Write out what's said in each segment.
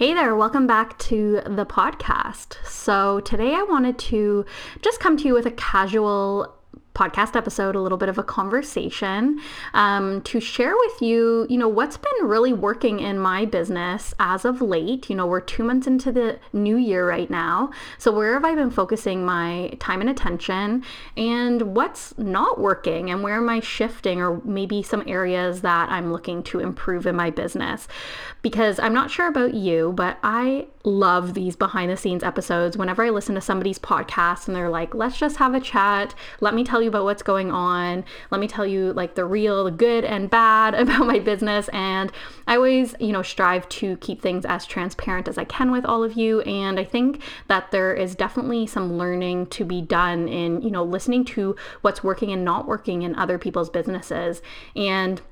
Hey there, welcome back to the podcast. So, today I wanted to just come to you with a casual podcast episode, a little bit of a conversation um, to share with you, you know, what's been really working in my business as of late. You know, we're two months into the new year right now. So, where have I been focusing my time and attention and what's not working and where am I shifting or maybe some areas that I'm looking to improve in my business? Because I'm not sure about you, but I love these behind the scenes episodes whenever I listen to somebody's podcast and they're like, let's just have a chat. Let me tell you about what's going on. Let me tell you like the real, the good and bad about my business. And I always, you know, strive to keep things as transparent as I can with all of you. And I think that there is definitely some learning to be done in, you know, listening to what's working and not working in other people's businesses. And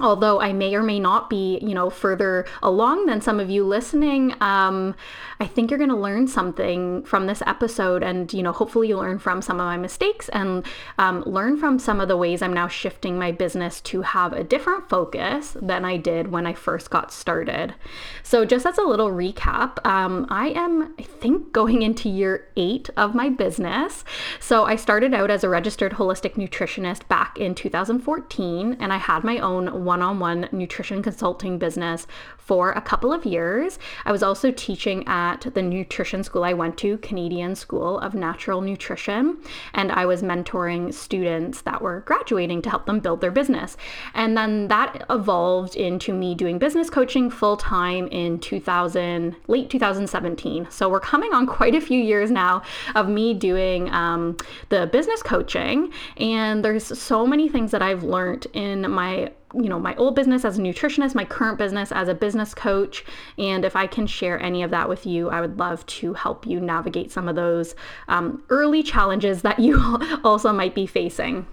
although I may or may not be, you know, further along than some of you listening, um, I think you're going to learn something from this episode, and you know, hopefully, you learn from some of my mistakes and um, learn from some of the ways I'm now shifting my business to have a different focus than I did when I first got started. So, just as a little recap, um, I am, I think, going into year eight of my business. So, I started out as a registered holistic nutritionist back in 2014, and I had my own one on one nutrition consulting business for a couple of years. I was also teaching at the nutrition school I went to, Canadian School of Natural Nutrition, and I was mentoring students that were graduating to help them build their business. And then that evolved into me doing business coaching full time in 2000, late 2017. So we're coming on quite a few years now of me doing um, the business coaching, and there's so many things that I've learned in my you know my old business as a nutritionist my current business as a business coach and if i can share any of that with you i would love to help you navigate some of those um, early challenges that you also might be facing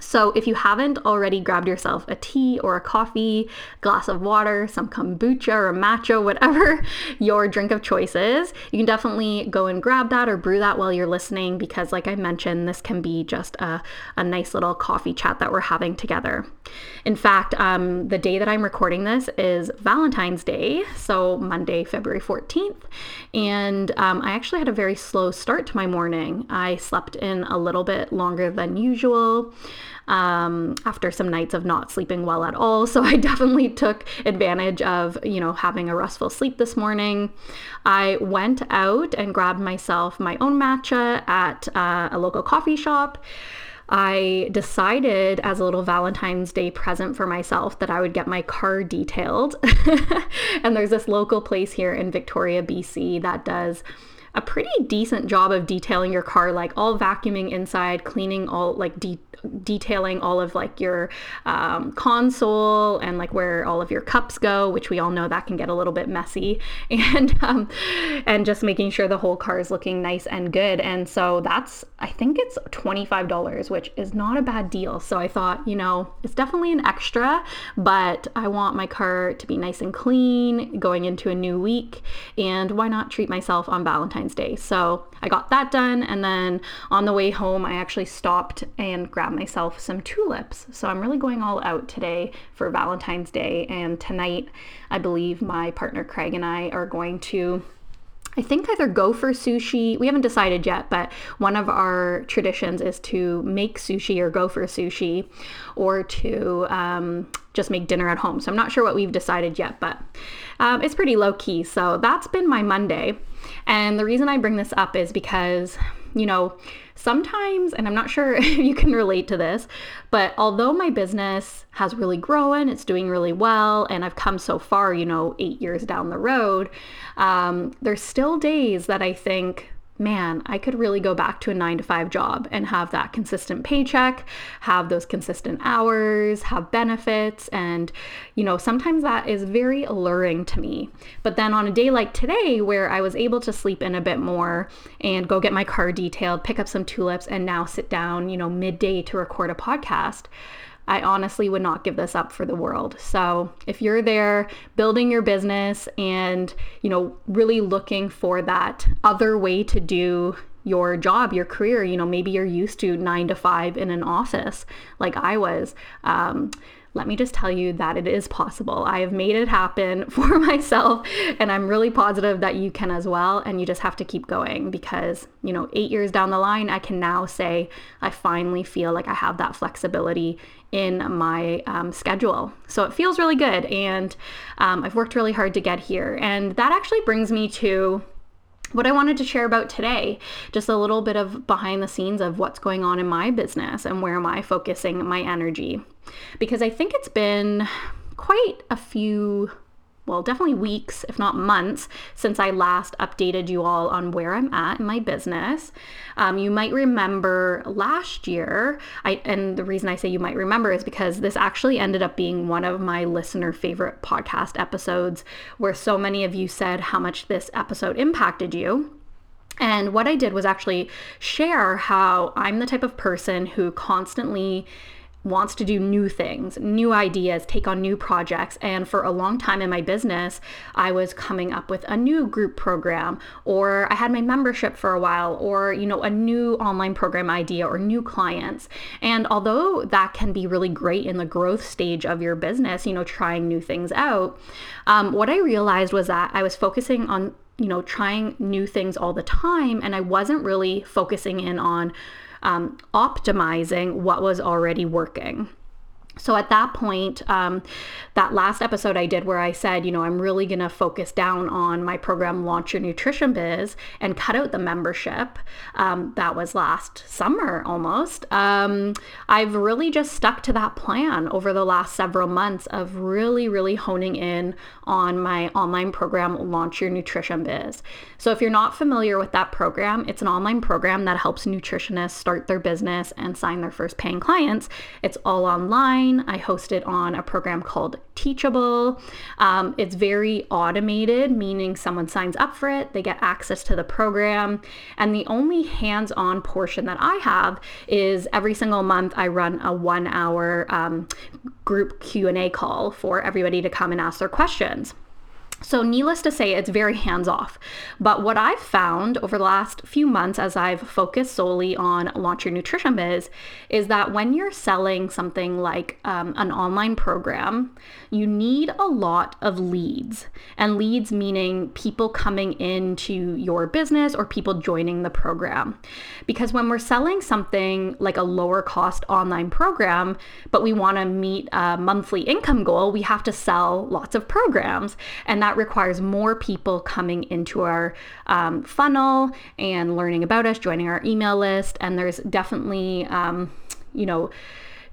so, if you haven't already grabbed yourself a tea or a coffee, glass of water, some kombucha or matcha, whatever your drink of choice is, you can definitely go and grab that or brew that while you're listening because, like I mentioned, this can be just a, a nice little coffee chat that we're having together. In fact, um, the day that I'm recording this is Valentine's Day, so Monday, February 14th, and um, I actually had a very slow start to my morning. I slept in a little bit longer than usual um, after some nights of not sleeping well at all. So I definitely took advantage of, you know, having a restful sleep this morning. I went out and grabbed myself my own matcha at uh, a local coffee shop. I decided as a little Valentine's Day present for myself that I would get my car detailed. and there's this local place here in Victoria, BC that does a pretty decent job of detailing your car, like all vacuuming inside, cleaning all like de- detailing all of like your um, console and like where all of your cups go, which we all know that can get a little bit messy, and um, and just making sure the whole car is looking nice and good. And so that's I think it's twenty five dollars, which is not a bad deal. So I thought, you know, it's definitely an extra, but I want my car to be nice and clean going into a new week, and why not treat myself on Valentine's Day? So I got that done, and then on the way home, I actually stopped and grabbed myself some tulips. So I'm really going all out today for Valentine's Day. And tonight, I believe my partner Craig and I are going to I think either go for sushi. We haven't decided yet, but one of our traditions is to make sushi or go for sushi or to um, just make dinner at home. So I'm not sure what we've decided yet, but um, it's pretty low key. So that's been my Monday. And the reason I bring this up is because, you know, sometimes, and I'm not sure if you can relate to this, but although my business has really grown, it's doing really well, and I've come so far, you know, eight years down the road, um, there's still days that I think, man, I could really go back to a nine to five job and have that consistent paycheck, have those consistent hours, have benefits. And, you know, sometimes that is very alluring to me. But then on a day like today, where I was able to sleep in a bit more and go get my car detailed, pick up some tulips, and now sit down, you know, midday to record a podcast, I honestly would not give this up for the world. So, if you're there building your business and, you know, really looking for that other way to do your job, your career, you know, maybe you're used to nine to five in an office like I was. Um, let me just tell you that it is possible. I have made it happen for myself, and I'm really positive that you can as well. And you just have to keep going because, you know, eight years down the line, I can now say I finally feel like I have that flexibility in my um, schedule. So it feels really good. And um, I've worked really hard to get here. And that actually brings me to what I wanted to share about today, just a little bit of behind the scenes of what's going on in my business and where am I focusing my energy. Because I think it's been quite a few well, definitely weeks, if not months, since I last updated you all on where I'm at in my business. Um, you might remember last year, I, and the reason I say you might remember is because this actually ended up being one of my listener favorite podcast episodes where so many of you said how much this episode impacted you. And what I did was actually share how I'm the type of person who constantly wants to do new things, new ideas, take on new projects. And for a long time in my business, I was coming up with a new group program, or I had my membership for a while, or, you know, a new online program idea or new clients. And although that can be really great in the growth stage of your business, you know, trying new things out, um, what I realized was that I was focusing on you know, trying new things all the time. And I wasn't really focusing in on um, optimizing what was already working. So at that point, um, that last episode I did where I said, you know, I'm really going to focus down on my program, Launch Your Nutrition Biz, and cut out the membership. Um, that was last summer almost. Um, I've really just stuck to that plan over the last several months of really, really honing in on my online program, Launch Your Nutrition Biz. So if you're not familiar with that program, it's an online program that helps nutritionists start their business and sign their first paying clients. It's all online online. I host it on a program called Teachable. Um, it's very automated, meaning someone signs up for it, they get access to the program, and the only hands-on portion that I have is every single month I run a one-hour um, group Q&A call for everybody to come and ask their questions. So, needless to say, it's very hands off. But what I've found over the last few months as I've focused solely on Launch Your Nutrition Biz is that when you're selling something like um, an online program, you need a lot of leads. And leads meaning people coming into your business or people joining the program. Because when we're selling something like a lower cost online program, but we want to meet a monthly income goal, we have to sell lots of programs. And that requires more people coming into our um, funnel and learning about us, joining our email list. And there's definitely, um, you know,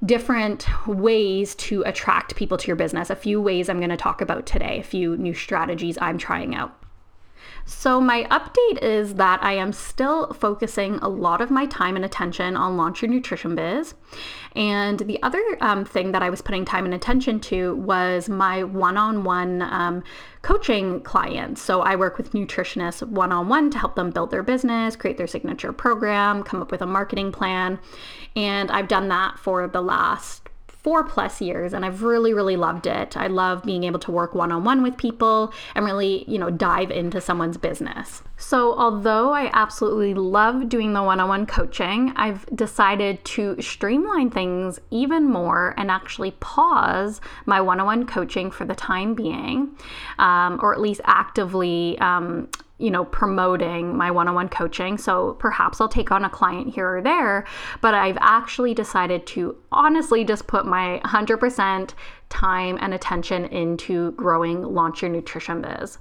different ways to attract people to your business. A few ways I'm going to talk about today, a few new strategies I'm trying out. So, my update is that I am still focusing a lot of my time and attention on Launch Your Nutrition Biz. And the other um, thing that I was putting time and attention to was my one on one coaching clients. So, I work with nutritionists one on one to help them build their business, create their signature program, come up with a marketing plan. And I've done that for the last four plus years and I've really, really loved it. I love being able to work one on one with people and really, you know, dive into someone's business. So, although I absolutely love doing the one on one coaching, I've decided to streamline things even more and actually pause my one on one coaching for the time being, um, or at least actively um, you know, promoting my one on one coaching. So perhaps I'll take on a client here or there, but I've actually decided to honestly just put my 100% time and attention into growing Launch Your Nutrition Biz.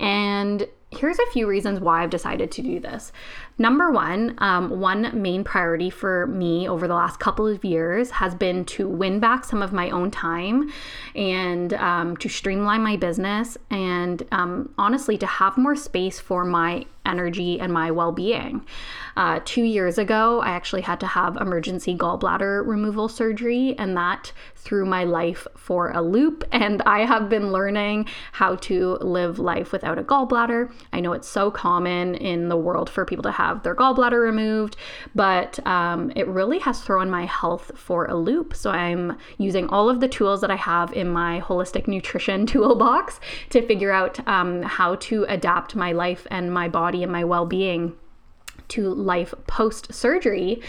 And here's a few reasons why I've decided to do this. Number one, um, one main priority for me over the last couple of years has been to win back some of my own time and um, to streamline my business and um, honestly to have more space for my energy and my well being. Uh, two years ago, I actually had to have emergency gallbladder removal surgery, and that threw my life for a loop. And I have been learning how to live life without a gallbladder. I know it's so common in the world for people to have their gallbladder removed, but um, it really has thrown my health for a loop. So I'm using all of the tools that I have in my holistic nutrition toolbox to figure out um, how to adapt my life and my body and my well being to life post surgery.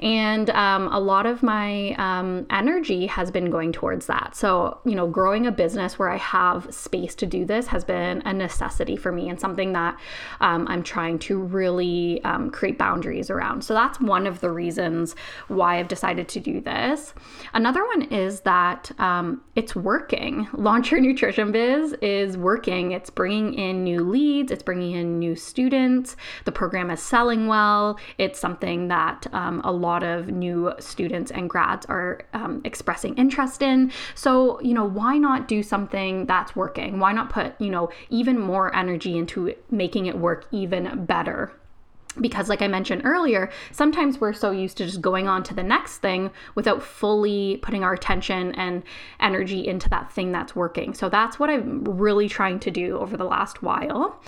And um, a lot of my um, energy has been going towards that. So, you know, growing a business where I have space to do this has been a necessity for me and something that um, I'm trying to really um, create boundaries around. So, that's one of the reasons why I've decided to do this. Another one is that um, it's working. Launch Your Nutrition Biz is working. It's bringing in new leads, it's bringing in new students. The program is selling well. It's something that um, a lot of new students and grads are um, expressing interest in. So, you know, why not do something that's working? Why not put, you know, even more energy into making it work even better? Because like i mentioned earlier sometimes we're so used to just going on to the next thing without fully putting our attention and energy into that thing that's working. So that's what i'm really trying to do over the last while.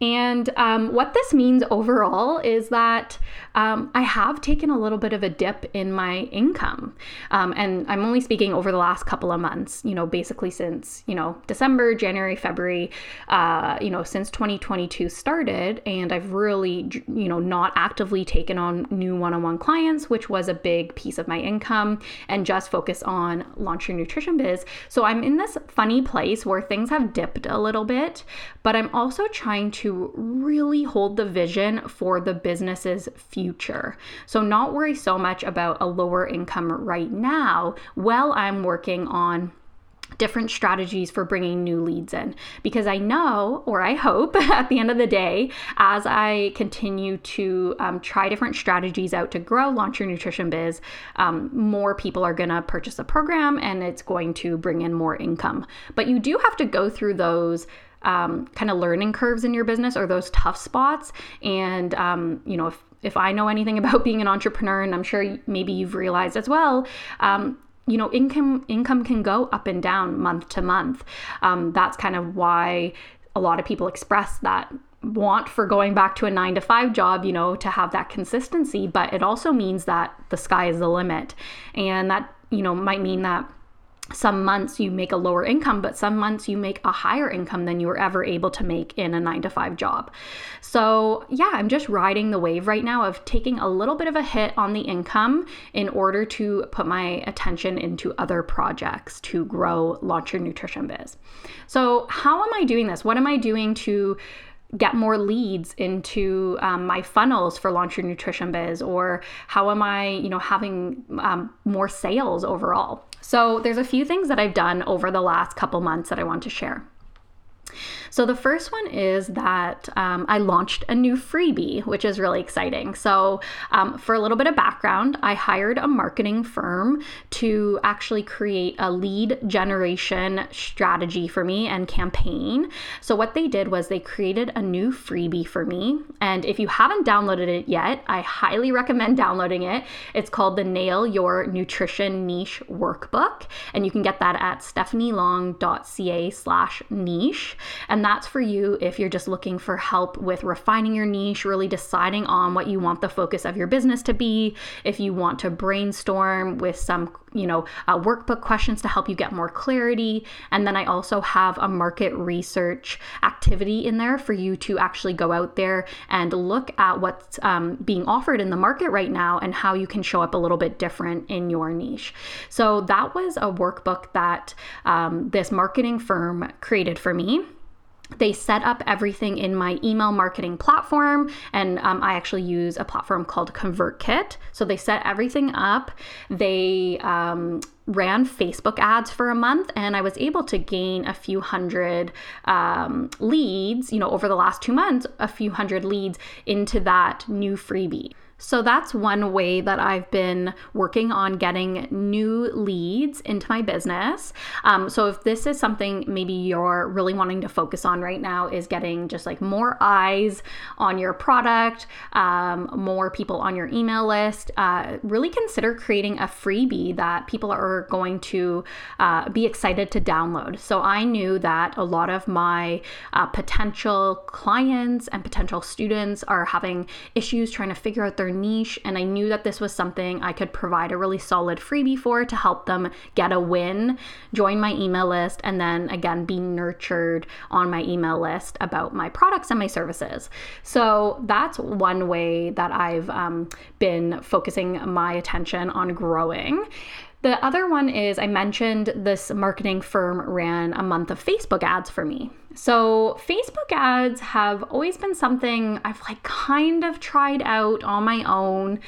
And um, what this means overall is that um, I have taken a little bit of a dip in my income. Um, and I'm only speaking over the last couple of months, you know, basically since, you know, December, January, February, uh, you know, since 2022 started. And I've really, you know, not actively taken on new one on one clients, which was a big piece of my income, and just focus on launch your nutrition biz. So I'm in this funny place where things have dipped a little bit, but I'm also trying to really hold the vision for the business's future. So, not worry so much about a lower income right now while I'm working on different strategies for bringing new leads in because I know, or I hope at the end of the day, as I continue to um, try different strategies out to grow Launch Your Nutrition Biz, um, more people are going to purchase a program and it's going to bring in more income. But you do have to go through those um, kind of learning curves in your business or those tough spots. And, um, you know, if, if I know anything about being an entrepreneur, and I'm sure maybe you've realized as well, um, you know, income income can go up and down month to month. Um, that's kind of why a lot of people express that want for going back to a nine to five job, you know, to have that consistency. But it also means that the sky is the limit, and that you know might mean that some months you make a lower income, but some months you make a higher income than you were ever able to make in a nine to five job. So, yeah, I'm just riding the wave right now of taking a little bit of a hit on the income in order to put my attention into other projects to grow Launch Your Nutrition Biz. So, how am I doing this? What am I doing to get more leads into um, my funnels for launch your nutrition biz or how am i you know having um, more sales overall so there's a few things that i've done over the last couple months that i want to share so, the first one is that um, I launched a new freebie, which is really exciting. So, um, for a little bit of background, I hired a marketing firm to actually create a lead generation strategy for me and campaign. So, what they did was they created a new freebie for me. And if you haven't downloaded it yet, I highly recommend downloading it. It's called the Nail Your Nutrition Niche Workbook. And you can get that at stephanielong.ca slash niche. And that's for you if you're just looking for help with refining your niche, really deciding on what you want the focus of your business to be. If you want to brainstorm with some, you know, uh, workbook questions to help you get more clarity. And then I also have a market research activity in there for you to actually go out there and look at what's um, being offered in the market right now and how you can show up a little bit different in your niche. So that was a workbook that um, this marketing firm created for me they set up everything in my email marketing platform and um, i actually use a platform called convertkit so they set everything up they um, ran Facebook ads for a month and I was able to gain a few hundred um, leads, you know, over the last two months, a few hundred leads into that new freebie. So that's one way that I've been working on getting new leads into my business. Um, so if this is something maybe you're really wanting to focus on right now, is getting just like more eyes on your product, um, more people on your email list, uh, really consider creating a freebie that people are going to uh, be excited to download. So I knew that a lot of my uh, potential clients and potential students are having issues trying to figure out their niche, and I knew that this was something I could provide a really solid freebie for to help them get a win, join my email list, and then again be nurtured on my email list about my products and my services. So that's one way that I've um, been focusing my attention on growing. The other one is I mentioned this marketing firm ran a month of Facebook ads for me. So, Facebook ads have always been something I've like kind of tried out on my own.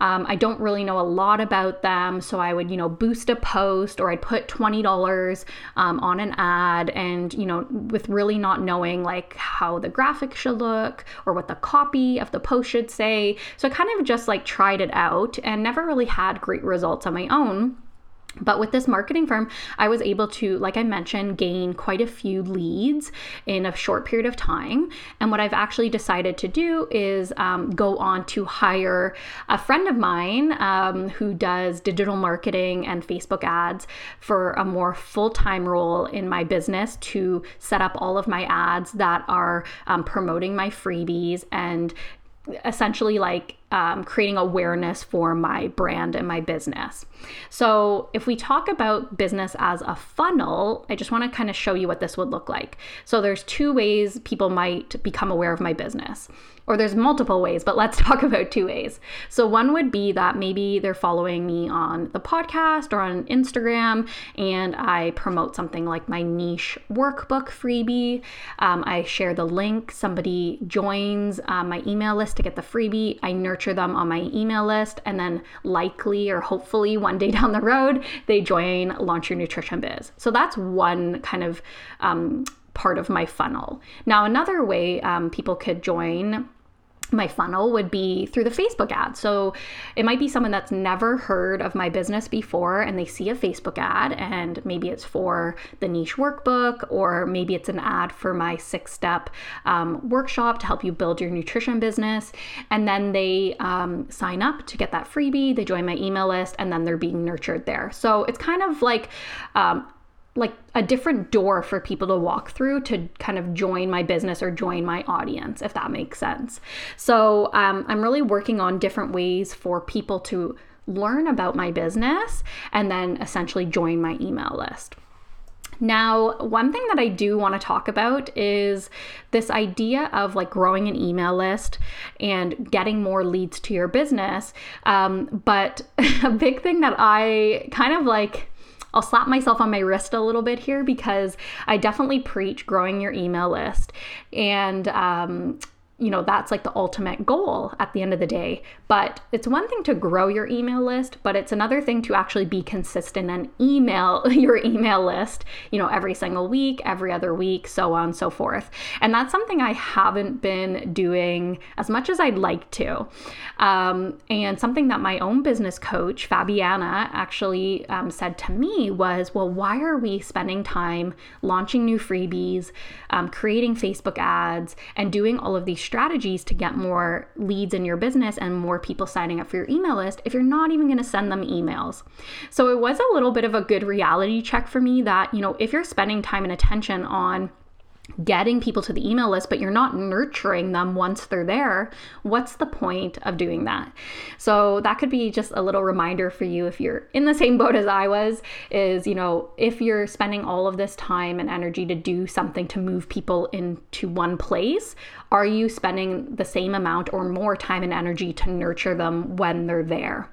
Um, I don't really know a lot about them, so I would, you know, boost a post or I'd put $20 um, on an ad and, you know, with really not knowing like how the graphic should look or what the copy of the post should say. So I kind of just like tried it out and never really had great results on my own. But with this marketing firm, I was able to, like I mentioned, gain quite a few leads in a short period of time. And what I've actually decided to do is um, go on to hire a friend of mine um, who does digital marketing and Facebook ads for a more full time role in my business to set up all of my ads that are um, promoting my freebies and essentially like um, creating awareness for my brand and my business. So, if we talk about business as a funnel, I just want to kind of show you what this would look like. So, there's two ways people might become aware of my business or there's multiple ways, but let's talk about two ways. So, one would be that maybe they're following me on the podcast or on Instagram, and I promote something like my niche workbook freebie. Um, I share the link, somebody joins um, my email list to get the freebie. I nurture them on my email list, and then likely or hopefully one day down the road, they join Launch Your Nutrition Biz. So, that's one kind of um, part of my funnel. Now, another way um, people could join my funnel would be through the Facebook ad. So it might be someone that's never heard of my business before and they see a Facebook ad and maybe it's for the niche workbook or maybe it's an ad for my six step um, workshop to help you build your nutrition business. And then they um, sign up to get that freebie, they join my email list, and then they're being nurtured there. So it's kind of like um, like a different door for people to walk through to kind of join my business or join my audience, if that makes sense. So um, I'm really working on different ways for people to learn about my business and then essentially join my email list. Now, one thing that I do want to talk about is this idea of like growing an email list and getting more leads to your business. Um, but a big thing that I kind of like I'll slap myself on my wrist a little bit here because I definitely preach growing your email list. And um, you know, that's like the ultimate goal at the end of the day. But it's one thing to grow your email list, but it's another thing to actually be consistent and email your email list, you know, every single week, every other week, so on and so forth. And that's something I haven't been doing as much as I'd like to. Um, and something that my own business coach, Fabiana, actually um, said to me was, well, why are we spending time launching new freebies, um, creating Facebook ads, and doing all of these strategies to get more leads in your business and more people signing up for your email list if you're not even going to send them emails. So it was a little bit of a good reality check for me that, you know, if you're spending time and attention on getting people to the email list, but you're not nurturing them once they're there, what's the point of doing that? So that could be just a little reminder for you if you're in the same boat as I was, is, you know, if you're spending all of this time and energy to do something to move people into one place, are you spending the same amount or more time and energy to nurture them when they're there?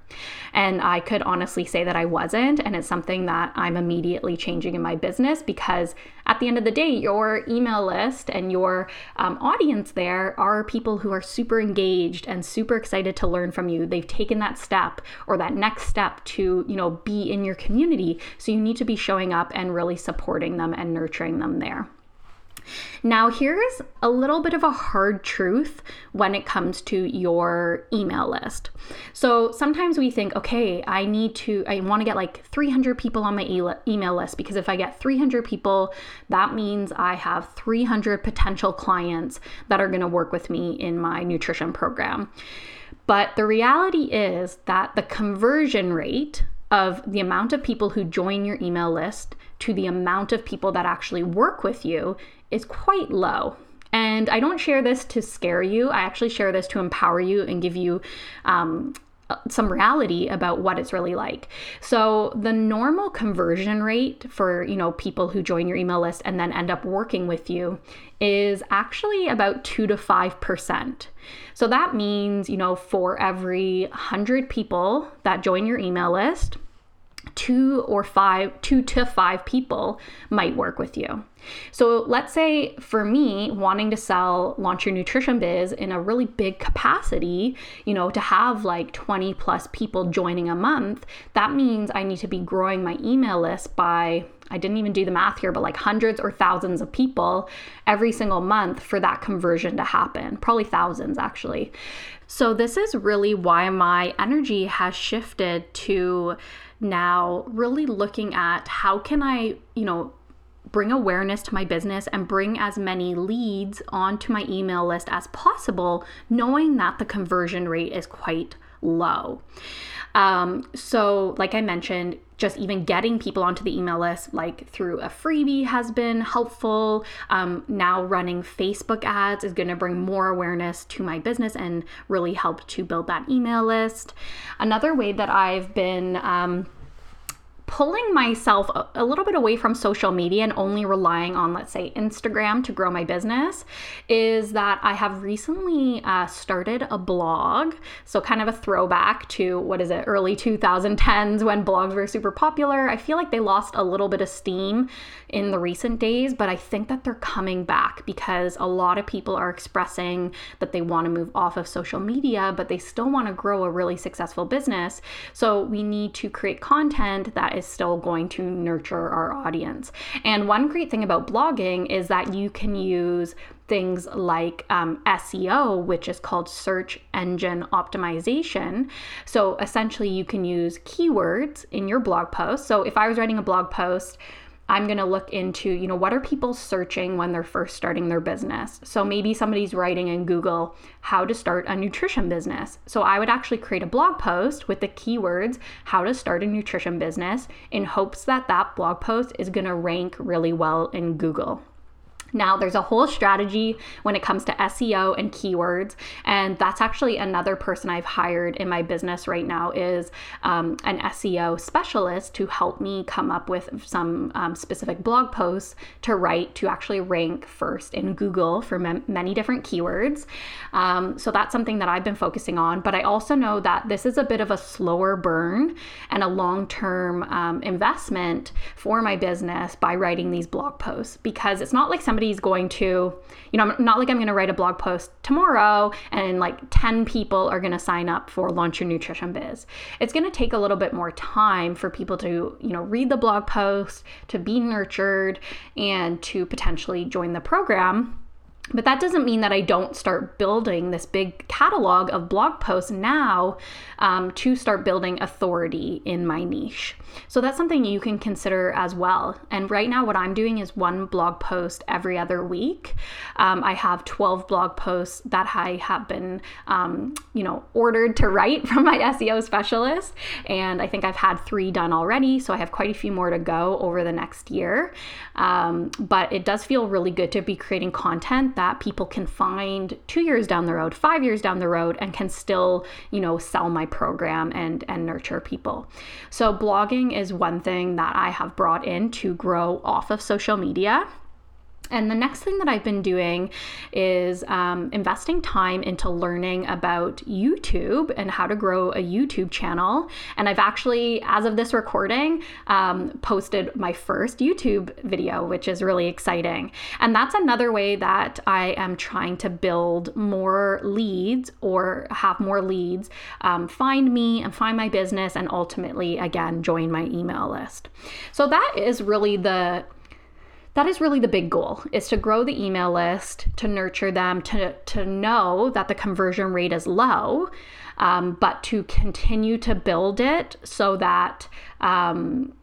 And I could honestly say that I wasn't. And it's something that I'm immediately changing in my business because at the end of the day, your email list and your um, audience there are people who are super engaged and super excited to learn from you. They've taken that step or that next step to, you know, be in your community. So you need to be showing up and really supporting them and nurturing them there. Now, here's a little bit of a hard truth when it comes to your email list. So sometimes we think, okay, I need to, I want to get like 300 people on my email list because if I get 300 people, that means I have 300 potential clients that are going to work with me in my nutrition program. But the reality is that the conversion rate of the amount of people who join your email list to the amount of people that actually work with you is quite low. And I don't share this to scare you. I actually share this to empower you and give you um, some reality about what it's really like. So the normal conversion rate for, you know, people who join your email list and then end up working with you is actually about 2 to 5%. So that means, you know, for every 100 people that join your email list, two or five, two to five people might work with you. So let's say for me, wanting to sell Launch Your Nutrition Biz in a really big capacity, you know, to have like 20 plus people joining a month, that means I need to be growing my email list by I didn't even do the math here, but like hundreds or thousands of people every single month for that conversion to happen. Probably thousands actually. So, this is really why my energy has shifted to now really looking at how can I, you know, bring awareness to my business and bring as many leads onto my email list as possible, knowing that the conversion rate is quite low. Um, so, like I mentioned, just even getting people onto the email list, like through a freebie, has been helpful. Um, now, running Facebook ads is going to bring more awareness to my business and really help to build that email list. Another way that I've been um, pulling myself a, little bit away from social media and only relying on, let's say, Instagram to grow my business is that I have recently uh, started a blog. So, kind of a throwback to what is it, early 2010s when blogs were super popular. I feel like they lost a little bit of steam in the recent days, but I think that they're coming back because a lot of people are expressing that they want to move off of social media, but they still want to grow a really successful business. So, we need to create content that is still going to nurture our audience. And one great thing about blogging is that you can use things like um, SEO, which is called search engine optimization. So essentially, you can use keywords in your blog post. So if I was writing a blog post, I'm going to look into, you know, what are people searching when they're first starting their business? So maybe somebody's writing in Google how to start a nutrition business. So I would actually create a blog post with the keywords how to start a nutrition business in hopes that that blog post is going to rank really well in Google. Now, there's a whole strategy when it comes to SEO and keywords, and that's actually another person I've hired in my business right now is um, an SEO specialist to help me come up with some um, specific blog posts to write to actually rank first in Google for many different keywords. Um, so that's something that I've been focusing on, but I also know that this is a bit of a slower burn and a long-term um, investment for my business by writing these blog posts because it's not like some somebody's going to, you know, not like I'm going to write a blog post tomorrow and like 10 people are going to sign up for Launch Your Nutrition Biz. It's going to take a little bit more time for people to, you know, read the blog post, to be nurtured, and to potentially join the program. But that doesn't mean that I don't start building this big catalog of blog posts now um, to start building authority in my niche. So that's something you can consider as well. And right now, what I'm doing is one blog post every other week. Um, I have 12 blog posts that I have been, um, you know, ordered to write from my SEO specialist. And I think I've had three done already. So I have quite a few more to go over the next year. Um, but it does feel really good to be creating content that people can find two years down the road, five years down the road, and can still, you know, sell my program and and nurture people. So blogging is one thing that I have brought in to grow off of social media. And the next thing that I've been doing is um, investing time into learning about YouTube and how to grow a YouTube channel. And I've actually, as of this recording, um, posted my first YouTube video, which is really exciting. And that's another way that I am trying to build more leads or have more leads um, find me and find my business and ultimately, again, join my email list. So that is really the that is really the big goal is to grow the email list to nurture them to, to know that the conversion rate is low um, but to continue to build it so that um,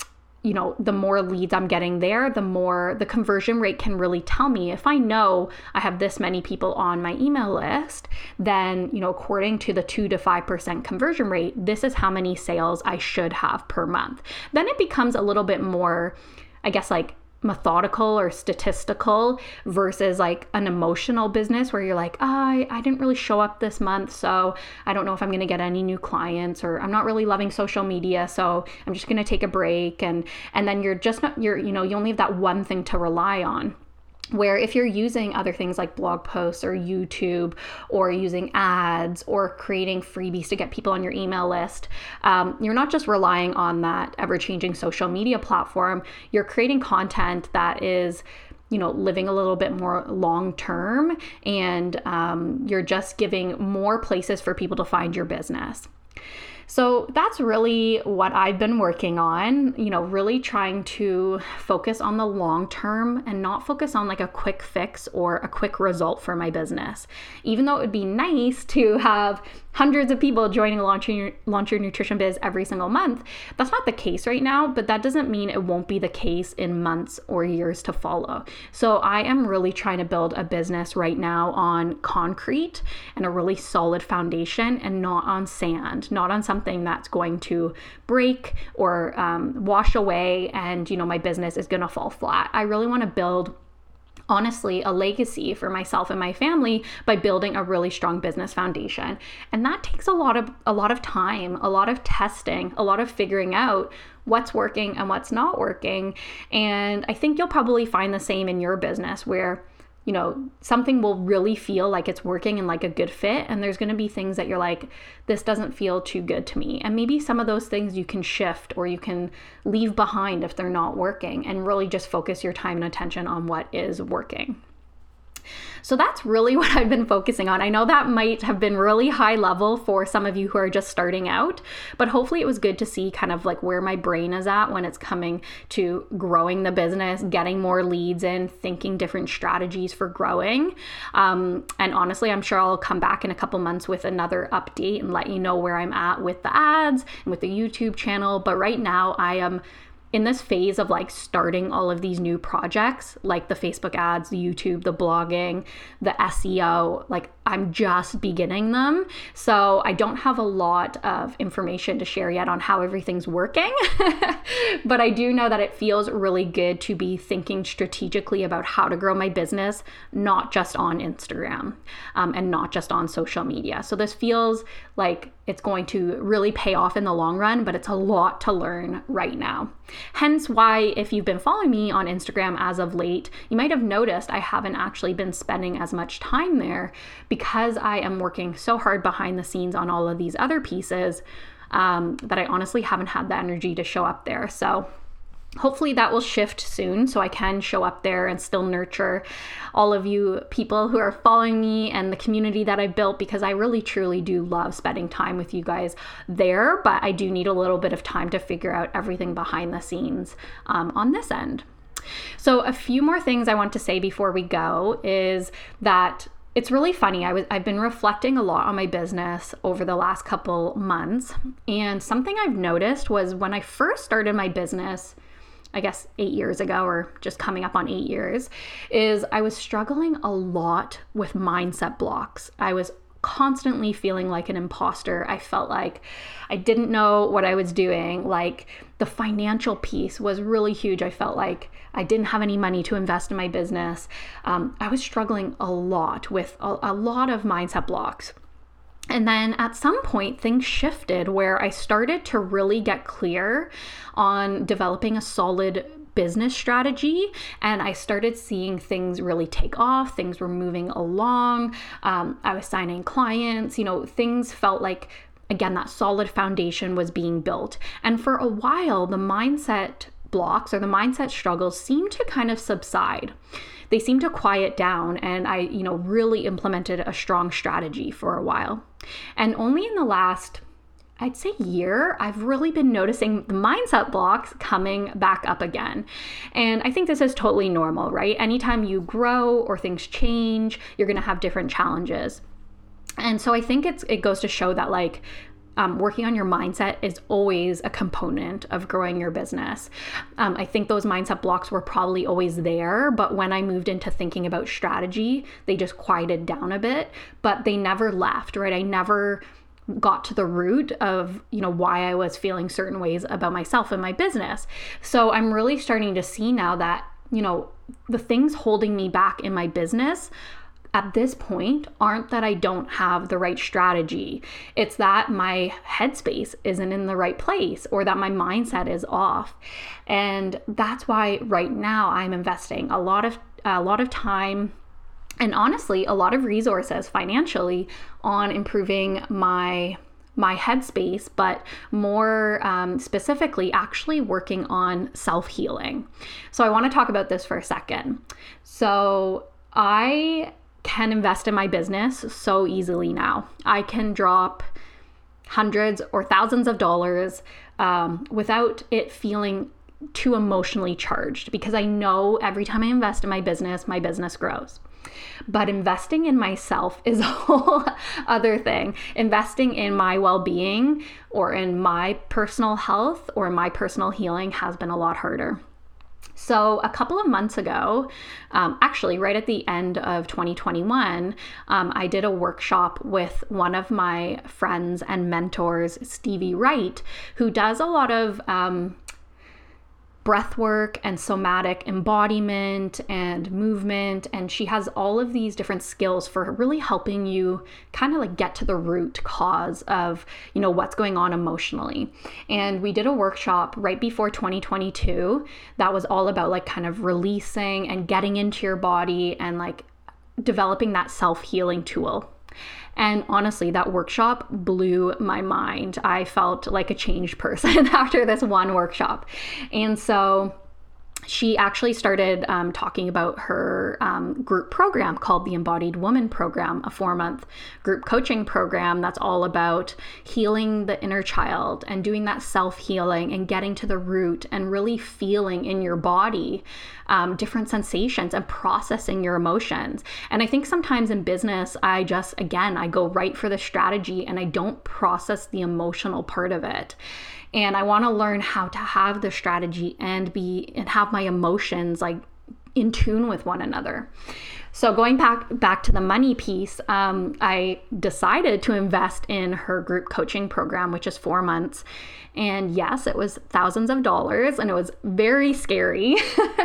you know the more leads i'm getting there the more the conversion rate can really tell me if i know i have this many people on my email list then you know according to the 2 to 5% conversion rate this is how many sales i should have per month. Then it becomes a little bit more i guess like methodical or statistical versus like an emotional business where you're like, oh, I, I didn't really show up this month, so I don't know if I'm going to get any new clients or I'm not really loving social media, so I'm just going to take a break. And and then you're just not you're you know, you only have that one thing to rely on where if you're using other things like blog posts or YouTube or using ads or creating freebies to get people on your email list, um, you're not just relying on that ever changing social media platform, you're creating content that is you know living a little bit more long term and um, you're just giving more places for people to find your business so that's really what I've been working on, you know, really trying to focus on the long term and not focus on like a quick fix or a quick result for my business. Even though it would be nice to have hundreds of people joining Launch Your, Launch Your Nutrition Biz every single month. That's not the case right now, but that doesn't mean it won't be the case in months or years to follow. So I am really trying to build a business right now on concrete and a really solid foundation and not on sand, not on something that's going to break or um, wash away and, you know, my business is going to fall flat. I really want to build honestly a legacy for myself and my family by building a really strong business foundation and that takes a lot of a lot of time a lot of testing a lot of figuring out what's working and what's not working and i think you'll probably find the same in your business where you know, something will really feel like it's working and like a good fit. And there's going to be things that you're like, this doesn't feel too good to me. And maybe some of those things you can shift or you can leave behind if they're not working and really just focus your time and attention on what is working. So that's really what I've been focusing on. I know that might have been really high level for some of you who are just starting out, but hopefully it was good to see kind of like where my brain is at when it's coming to growing the business, getting more leads in, thinking different strategies for growing. Um, and honestly, I'm sure I'll come back in a couple months with another update and let you know where I'm at with the ads and with the YouTube channel. But right now, I am in this phase of like starting all of these new projects, like the Facebook ads, the YouTube, the blogging, the SEO, like I'm just beginning them. So I don't have a lot of information to share yet on how everything's working. but I do know that it feels really good to be thinking strategically about how to grow my business, not just on Instagram um, and not just on social media. So this feels like it's going to really pay off in the long run, but it's a lot to learn right now. Hence, why, if you've been following me on Instagram as of late, you might have noticed I haven't actually been spending as much time there because I am working so hard behind the scenes on all of these other pieces um, that I honestly haven't had the energy to show up there. So, hopefully that will shift soon so I can show up there and still nurture all of you people who are following me and the community that I've built because I really truly do love spending time with you guys there, but I do need a little bit of time to figure out everything behind the scenes um, on this end. So, a few more things I want to say before we go is that it's really funny. I was I've been reflecting a lot on my business over the last couple months, and something I've noticed was when I first started my business, I guess eight years ago, or just coming up on eight years, is I was struggling a lot with mindset blocks. I was constantly feeling like an imposter. I felt like I didn't know what I was doing. Like the financial piece was really huge. I felt like I didn't have any money to invest in my business. Um, I was struggling a lot with a, a lot of mindset blocks. And then at some point, things shifted where I started to really get clear on developing a solid business strategy and I started seeing things really take off. Things were moving along. Um, I was signing clients, you know, things felt like again, that solid foundation was being built. And for a while, the mindset blocks or the mindset struggles seemed to kind of subside. They seemed to quiet down, and I, you know, really implemented a strong strategy for a while. And only in the last I'd say year, I've really been noticing the mindset blocks coming back up again. And I think this is totally normal, right? Anytime you grow or things change, you're going to have different challenges. And so I think it's it goes to show that like um, working on your mindset is always a component of growing your business. Um, I think those mindset blocks were probably always there, but when I moved into thinking about strategy, they just quieted down a bit, but they never left, right? I never got to the root of you know why I was feeling certain ways about myself and my business. So I'm really starting to see now that you know the things holding me back in my business at this point aren't that I don't have the right strategy. It's that my headspace isn't in the right place or that my mindset is off. And that's why right now I'm investing a lot of a lot of time and honestly a lot of resources financially on improving my my headspace, but more um, specifically, actually working on self healing. So, I want to talk about this for a second. So, I can invest in my business so easily now. I can drop hundreds or thousands of dollars um, without it feeling too emotionally charged because I know every time I invest in my business, my business grows. But investing in myself is a whole other thing. Investing in my well being or in my personal health or my personal healing has been a lot harder. So, a couple of months ago, um, actually, right at the end of 2021, um, I did a workshop with one of my friends and mentors, Stevie Wright, who does a lot of um, breath work and somatic embodiment and movement. And she has all of these different skills for really helping you kind of like get to the root cause of you know what's going on emotionally. And we did a workshop right before 2022 that was all about like kind of releasing and getting into your body and like developing that self-healing tool and honestly, that workshop blew my mind. I felt like a changed person after this one workshop. And so she actually started um, talking about her um, group program called the Embodied Woman Program, a four month group coaching program that's all about healing the inner child and doing that self healing and getting to the root and really feeling in your body um, different sensations and processing your emotions. And I think sometimes in business, I just, again, I go right for the strategy and I don't process the emotional part of it and I want to learn how to have the strategy and be and have my emotions like in tune with one another. So going back back to the money piece, um, I decided to invest in her group coaching program, which is four months. And yes, it was thousands of dollars, and it was very scary.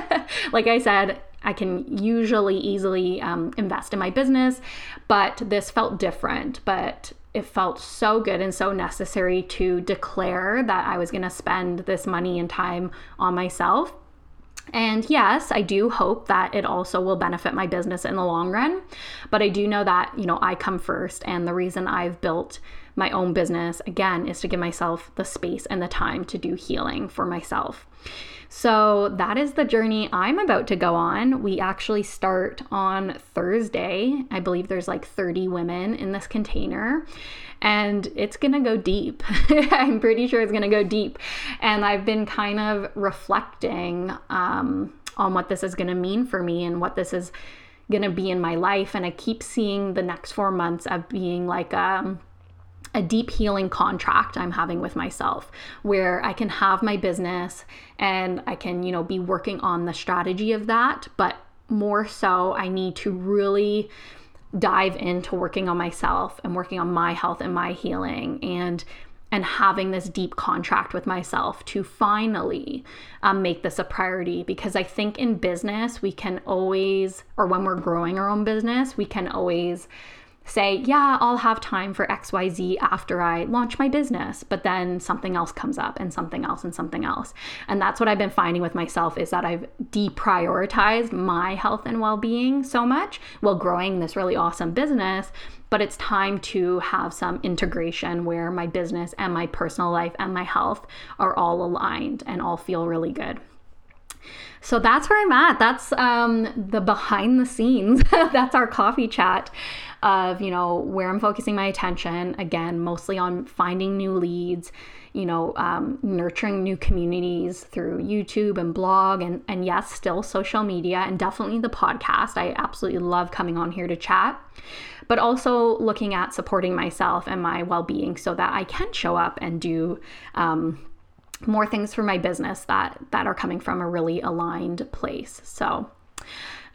like I said, I can usually easily um, invest in my business, but this felt different. But it felt so good and so necessary to declare that I was going to spend this money and time on myself. And yes, I do hope that it also will benefit my business in the long run. But I do know that, you know, I come first. And the reason I've built my own business, again, is to give myself the space and the time to do healing for myself. So that is the journey I'm about to go on. We actually start on Thursday. I believe there's like 30 women in this container and it's gonna go deep. I'm pretty sure it's gonna go deep. And I've been kind of reflecting um, on what this is gonna mean for me and what this is gonna be in my life. And I keep seeing the next four months of being like, um, a deep healing contract I'm having with myself where I can have my business and I can, you know, be working on the strategy of that, but more so I need to really dive into working on myself and working on my health and my healing and and having this deep contract with myself to finally um, make this a priority. Because I think in business we can always or when we're growing our own business we can always say, yeah, I'll have time for XYZ after I launch my business, but then something else comes up and something else and something else. And that's what I've been finding with myself is that I've deprioritized my health and well-being so much while growing this really awesome business, but it's time to have some integration where my business and my personal life and my health are all aligned and all feel really good. So that's where I'm at. That's um, the behind the scenes. that's our coffee chat of, you know, where I'm focusing my attention. Again, mostly on finding new leads, you know, um, nurturing new communities through YouTube and blog, and, and yes, still social media and definitely the podcast. I absolutely love coming on here to chat, but also looking at supporting myself and my well being so that I can show up and do. Um, more things for my business that that are coming from a really aligned place. So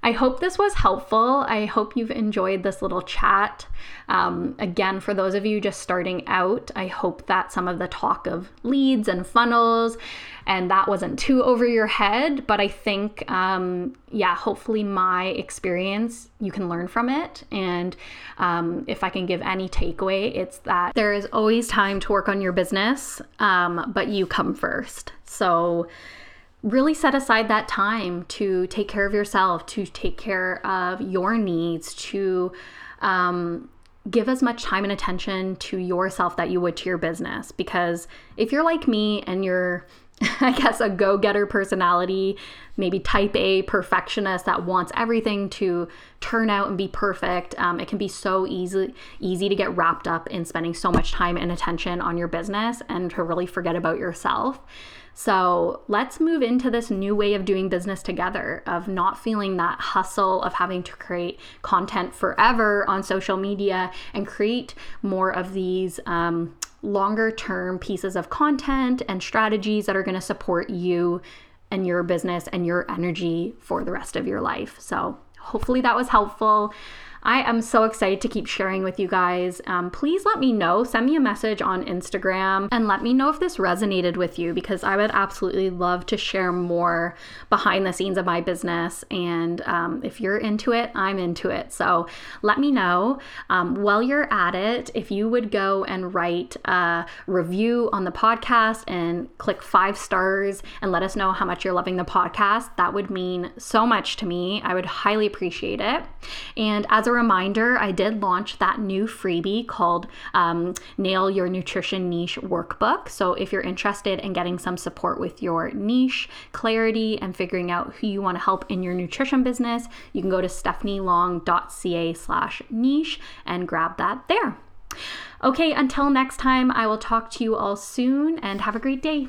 I hope this was helpful. I hope you've enjoyed this little chat. Um, again, for those of you just starting out, I hope that some of the talk of leads and funnels and that wasn't too over your head. But I think, um, yeah, hopefully my experience, you can learn from it. And um, if I can give any takeaway, it's that there is always time to work on your business, um, but you come first. So, really set aside that time to take care of yourself, to take care of your needs, to um, give as much time and attention to yourself that you would to your business. Because if you're like me and you're, I guess, a go getter personality, maybe type A perfectionist that wants everything to turn out and be perfect, um, it can be so easy easy to get wrapped up in spending so much time and attention on your business and to really forget about yourself. So let's move into this new way of doing business together, of not feeling that hustle of having to create content forever on social media and create more of these. Um, longer term pieces of content and strategies that are going to support you and your business and your energy for the rest of your life. So, hopefully, that was helpful. I am so excited to keep sharing with you guys. Um, please let me know. Send me a message on Instagram and let me know if this resonated with you because I would absolutely love to share more behind the scenes of my business. And um, if you're into it, I'm into it. So let me know. Um, while you're at it, if you would go and write a review on the podcast and click five stars and let us know how much you're loving the podcast, that would mean so much to me. I would highly appreciate it. And as a reminder, I did launch that new freebie called um, Nail Your Nutrition Niche Workbook. So if you're interested in getting some support with your niche, clarity, and figuring out who you want to help in your nutrition business, you can go to stephanielong.ca slash niche and grab that there. Okay, until next time, I will talk to you all soon and have a great day.